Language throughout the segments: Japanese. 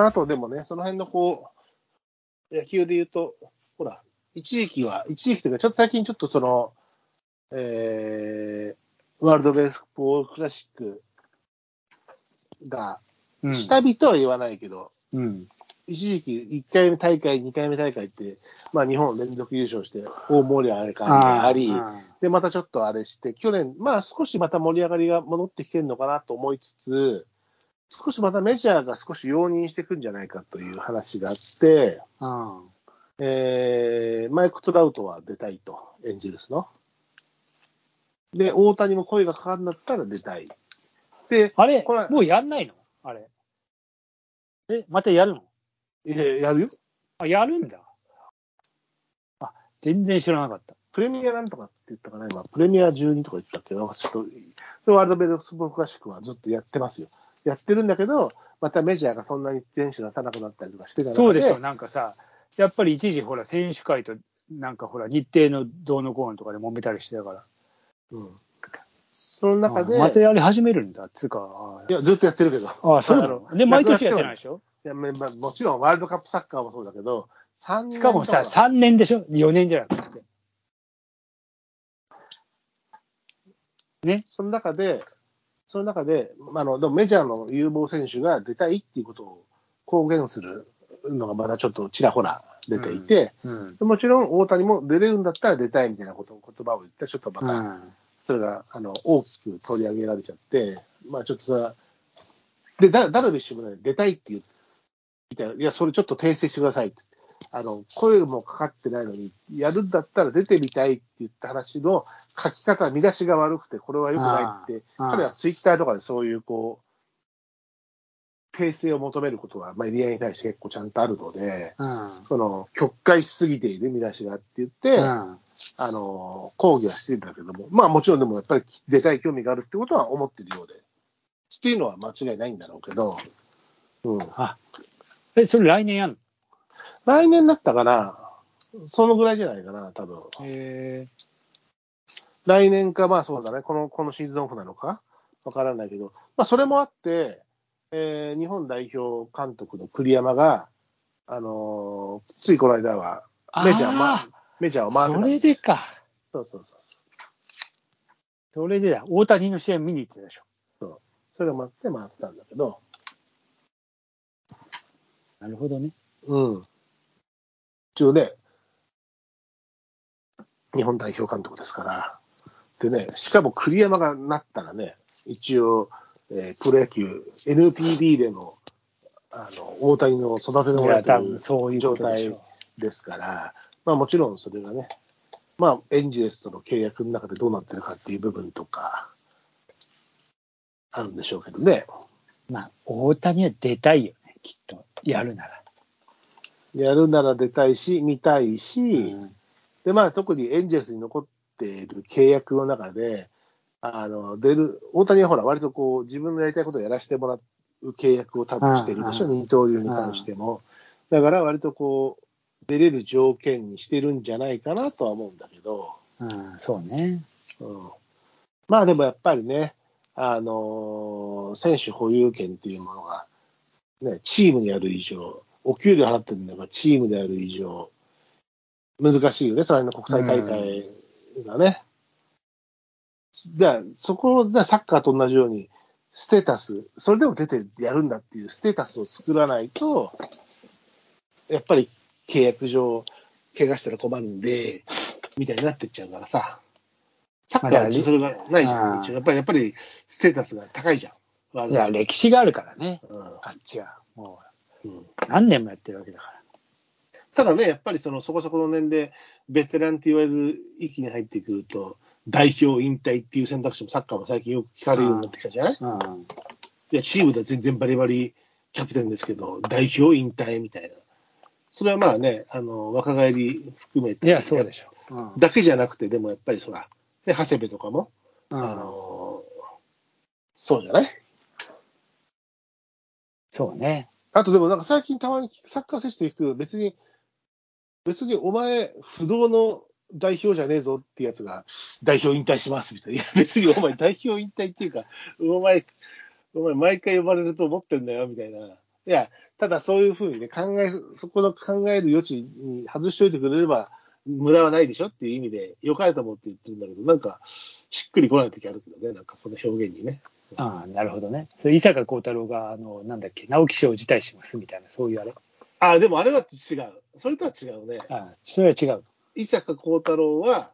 まあ、あとでもね、その辺のこう、野球で言うと、ほら、一時期は、一時期というか、ちょっと最近ちょっとその、えー、ワールドベースボールクラシックが、うん。下火とは言わないけど、うん。一時期1回目大会、2回目大会って、まあ日本連続優勝して大盛り上がりがあり、あで、またちょっとあれして、去年、まあ少しまた盛り上がりが戻ってきてるのかなと思いつつ、少しまたメジャーが少し容認していくんじゃないかという話があって、あえーマイク・トラウトは出たいと、エンジェルスの。で、大谷も声がかかるんだったら出たい。で、あれこれ、もうやんないの？あれ。え、またやるの？いややるよ。あ、やるんだ。あ、全然知らなかった。プレミアなんとかって言ったかな、今、プレミア12とか言ってたけど、ちょっと、ワールドベースボールクラシックはずっとやってますよ。やってるんだけど、またメジャーがそんなに選手が出さなくなったりとかしてた中そうでしょ、なんかさ、やっぱり一時ほら、選手会と、なんかほら、日程のどうのこうのとかで揉めたりしてたから。うん。その中で、あまたやり始めるんだ、つうか。あいや、ずっとやってるけど。ああ、そうなの。で、毎年やってないでしょ？いやままもちろんワールドカップサッカーもそうだけど、3年しかもさ、とか3年でしょ ?4 年じゃなくて。その中で、その中で、あのでもメジャーの有望選手が出たいっていうことを公言するのがまだちょっとちらほら出ていて、うん。でもちろん大谷も出れるんだったら出たいみたいなこと言葉を言って、ちょっとまたうん。それがあの大きく取り上げられちゃって、まあちょっとそれは、で、ダダルビッシュもね、出たいって言うみたいな、いや、それちょっと訂正してくださいって。あの、声もかかってないのに、やるんだったら出てみたいって言った話の書き方、見出しが悪くて、これは良くないって、彼はツイッターとかでそういう、こう、訂正を求めることは、まあ、エリアに対して結構ちゃんとあるので、うん。その、曲解しすぎている見出しがあって言って、うん。あの、抗議はしてるんだけども、まあもちろんでもやっぱり出たい興味があるってことは思ってるようで、っていうのは間違いないんだろうけど、うん。あ、え、それ来年やんの？来年だったかな、そのぐらいじゃないかな、多分。へ来年か、まあそうだね、この、このシーズンオフなのか？わからないけど、まあそれもあって、えー日本代表監督の栗山が、あのーついこの間はーメジャー、まあ、メジャーを回ってそた。れでか。そうそうそう。それでだ。大谷の試合見に行ってたでしょ。それを待って回ったんだけど、なるほどね。うん。日本代表監督ですから、でね、しかも栗山がなったらね、一応、えープロ野球、NPB でも、あの、大谷の育ててもらってる多分そういう状ょ。ですから、まあもちろんそれがね、まあエンジェルスとの契約の中でどうなってるかっていう部分とか、あるんでしょうけどね。まあ、大谷は出たいよね、きっと。やるなら。やるなら出たいし、見たいし、うんで、まあ、特にエンジェルスに残っている契約の中で、あの、出る、大谷はほら、割とこう、自分のやりたいことをやらせてもらう契約を多分してるでしょ、うん二刀流に関しても。だから、割とこう、出れる条件にしてるんじゃないかなとは思うんだけど、うん、そうね。うん、まあでもやっぱりね、あのー選手保有権っていうものが、ね、チームにある以上、お給料払ってるんだからチームである以上、難しいよね、その辺の国際大会がね。で、そこでサッカーと同じように、ステータス、それでも出てやるんだっていうステータスを作らないと、やっぱり契約上、怪我したら困るんで、みたいになってっちゃうからさ。サッカーはそれがないじゃん。やっぱり、やっぱりステータスが高いじゃん。いや、歴史があるからね。うんあっちは。もうんう、何年もやってるわけだから。ただね、やっぱりそのそこそこの年で、ベテランって言われる域に入ってくると、代表引退っていう選択肢もサッカーも最近よく聞かれるようになってきたじゃない？うん。いや、チームでは全然バリバリキャプテンですけど、代表引退みたいな。それはまあね、あの、若返り含めて。いや、そうでしょ。うん。だけじゃなくて、でもやっぱりそら、ね、長谷部とかも、うんあの、そうじゃない？そうね。あとでもなんか最近たまにサッカー選手と行く、別に、別にお前、不動の代表じゃねえぞってやつが、代表引退しますみたいな。いや、別にお前代表引退っていうか、お前、お前毎回呼ばれると思ってんだよみたいな。いや、ただそういうふうにね、考え、そこの考える余地に外しておいてくれれば、無駄はないでしょっていう意味で、良かれと思って言ってるんだけど、なんか、しっくりこない時あるけどね、なんかその表現にね。ああ、なるほどね。それ伊坂幸太郎が、あの、なんだっけ、直木賞を辞退しますみたいな、そういうあれ。あでもあれは違う。それとは違うね。ああ、それは違う。伊坂幸太郎は、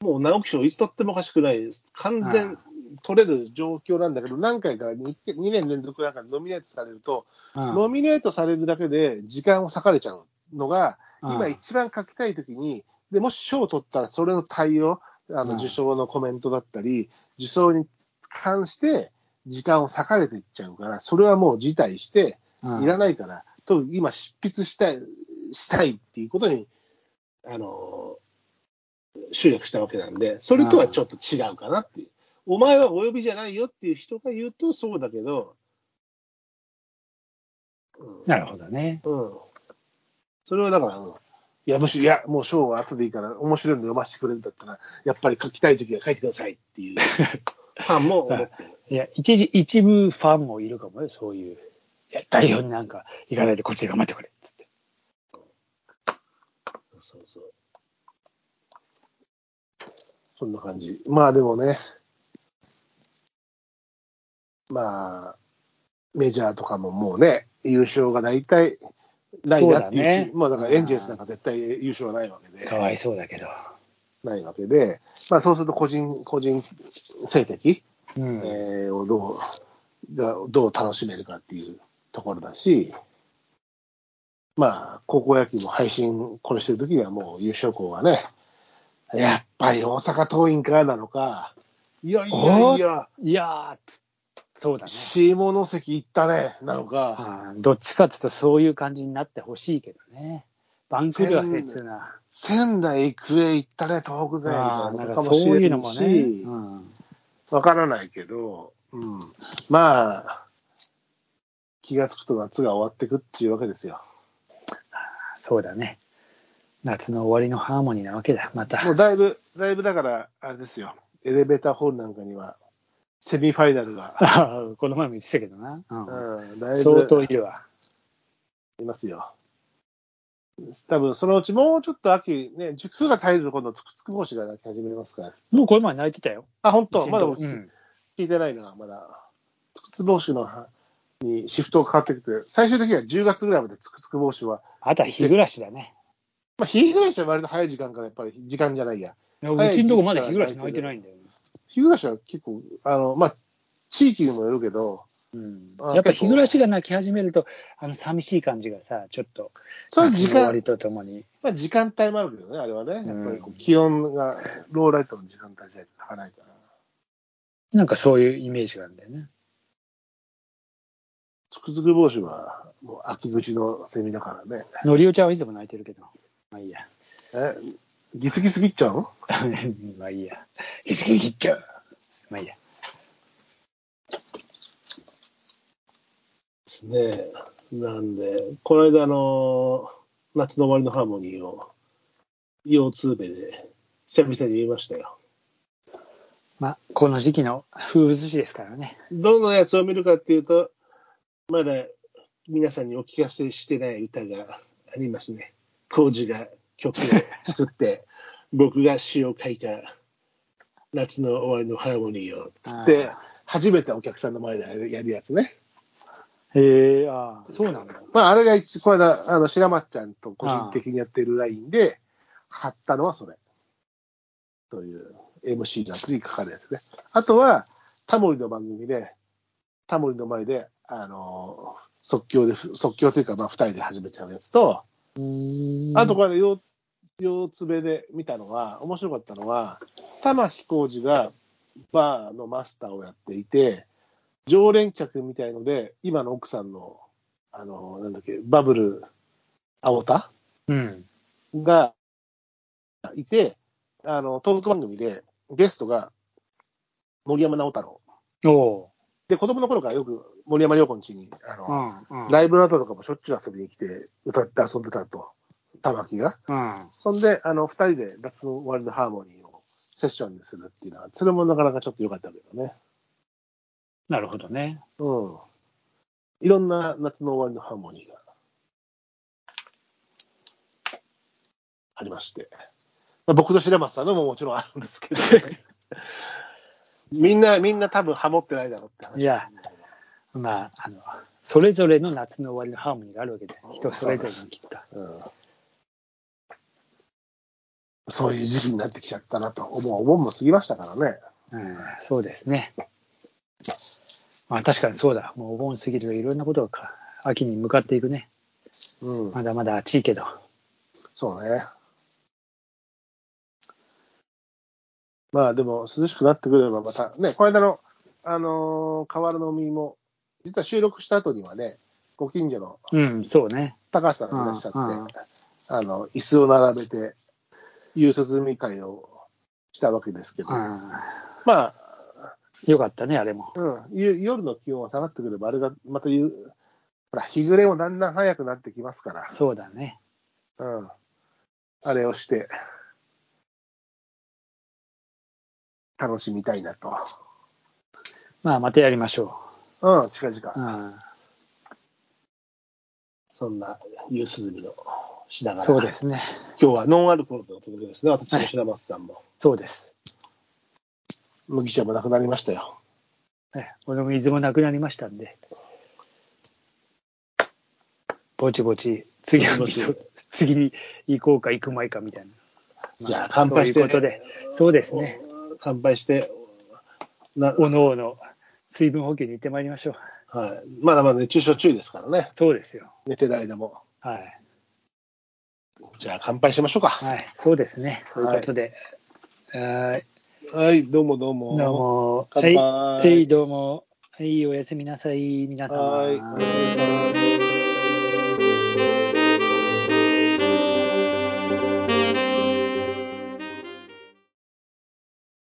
もう直木賞いつ取ってもおかしくないです。完全取れる状況なんだけど、何回か 2, 2年連続なんかノミネートされると、うんノミネートされるだけで時間を割かれちゃうのが、うん今一番書きたいときに、でもし賞を取ったらそれの対応、あうんの受賞のコメントだったり、受賞に関して時間を割かれていっちゃうから、それはもう辞退して、うんいらないから、と今、執筆したいしたいっていうことに、あの集約したわけなんで、それとはちょっと違うかなっていう。お前はお呼びじゃないよっていう人が言うとそうだけど、うんなるほどね。うん。それはだから、うんいや、むしろ、いや、もう賞は後でいいから、面白いの読ませてくれるんだったら、やっぱり書きたいときは書いてくださいっていう、ファンも思ってる。いや、一時、一部ファンもいるかもよ、そういう。いや、代表になんか行かないでこっちで頑張ってくれっつって。そうそう。そんな感じ。まあでもね、まあ、メジャーとかももうね、優勝が大体ないなっていうそうだねまあだからエンジェルスなんか絶対優勝はないわけで、かわいそうだけど。ないわけで、まあそうすると個人、個人成績、うん。えーをどう、がどう楽しめるかっていうところだし、まあ、高校野球も配信これしてるときにはもう優勝校はね、やっぱり大阪桐蔭からなのか、いやいやいや、いやー、そうだね。下関行ったね、なのか、どっちかっていうとそういう感じになってほしいけどね。番狂わせっていうのは。仙台育英行ったね、東北勢みたいあなかもしれない。し、うんわからないけど、うん、まあ、気がつくと夏が終わってくっていうわけですよ。そうだね。夏の終わりのハーモニーなわけだ、また。もうだいぶ、だいぶだから、あれですよ、エレベーターホールなんかには、セミファイナルが、この前も言ってたけどな。うんうん、だい相当ぶいるわ。いますよ。多分そのうちもうちょっと秋、ね、9月入ると今度、つくつく帽子が泣き始めますから。もうこの前泣いてたよ。あ、本当？まだうん。聞いてないな、まだ。つくつく帽子のにシフトがかかってきて、最終的には10月ぐらいまでつくつく帽子は、あとは日暮らしだね。まあ、日暮らしは割と早い時間から、やっぱり時間じゃないや。う早いちのとこまだ日暮らし泣いてないんだよね。日暮らしは結構、あの、まあ、地域にもよるけど、うんあやっぱ日暮らしが泣き始めると、あの寂しい感じがさ、ちょっと、そ時間夏の終わり、とともに。まあ、時間帯もあるけどね、あれはね。やっぱりこう気温が、ローライトの時間帯じゃ高ないから。なんかそういうイメージがあるんだよね。つくづく帽子は、もう秋口のセミだからね。のりおちゃんはいつも泣いてるけど。まあいいや。え、ギスギス切っちゃうの？まあいいや。いつき切っちゃう。まあいいや。ですね。なんで、この間の夏の終わりのハーモニーを、腰痛部で久々に見ましたよ。まあ、この時期の風物詩ですからね。どのやつを見るかっていうと、まだ皆さんにお聞かせしてない歌がありますね。コージが曲を作って、僕が詩を書いた夏の終わりのハーモニーをで、初めてお客さんの前でやるやつね。へえああ、そうなんだ。まあ、あれが一、この間、あの、白松ちゃんと個人的にやってるラインで、貼ったのはそれ。という MC のやつにかかるやつね。あとは、タモリの番組で、タモリの前で、あの、即興で、即興というか、まあ、二人で始めちゃうやつと、うーんあと、これ、腰、腰つべで見たのは、面白かったのは、玉置浩二がバーのマスターをやっていて、常連客みたいので、今の奥さんの、あの、なんだっけ、バブル、青田？うん。がいて、あの、トーク番組で、ゲストが森山直太朗。おおで、子供の頃からよく森山良子の家に、あの、う。うん。うん。ライブの後とかもしょっちゅう遊びに来て、歌って遊んでたと、玉置が。うん。そんで、あの、二人で夏の終わりのハーモニーをセッションにするっていうのは、それもなかなかちょっと良かったけどね。なるほどね。うん。いろんな夏の終わりのハーモニーがありまして、まあ、僕と白松さんのももちろんあるんですけど、みんな、みんな多分ハモってないだろうって話いやまあ、あの、それぞれの夏の終わりのハーモニーがあるわけで、人それぞれにきっと。うんそういう時期になってきちゃったなと思う。お盆も過ぎましたからね。うん、そうですね。まあ確かにそうだ。もうお盆過ぎるといろんなことがか秋に向かっていくね。うん。まだまだ暑いけど。そうね。まあでも涼しくなってくればまた、ね、この間の、あのー河原の海も、実は収録した後にはね、ご近所のうん、そうね。高橋さんがいらっしゃって、うんうんあの、椅子を並べて、夕涼み会をしたわけですけど、うん。まあ、よかったね、あれも。うん、ゆ夜の気温が下がってくれば、あれがまた夕、ほら、日暮れもだんだん早くなってきますから、そうだね。うん、あれをして、楽しみたいなと。まあ、またやりましょうん、近う。々、うん、そんな夕涼みをしながら、そうですね。今日はノンアルコールでお届けですね、私の白松さんも。そうです。麦茶もなくなりましたよ。ね、俺の水もなくなりましたんで、ぼちぼち、次の次に行こうか行くまいかみたいな。じゃあ乾杯してそういうことで、そうですね。乾杯して、なおのおの水分補給に行ってまいりましょう。はい、まだまだ熱中症注意ですからね、そうですよ。寝てる間も。はい。じゃあ乾杯しましょうか。はい。そうですね。そういうことで。はい。はい、どうもどうも。どうも。はい。はい、どうも。はい、おやすみなさい、皆さん。はい、おやすみなさい。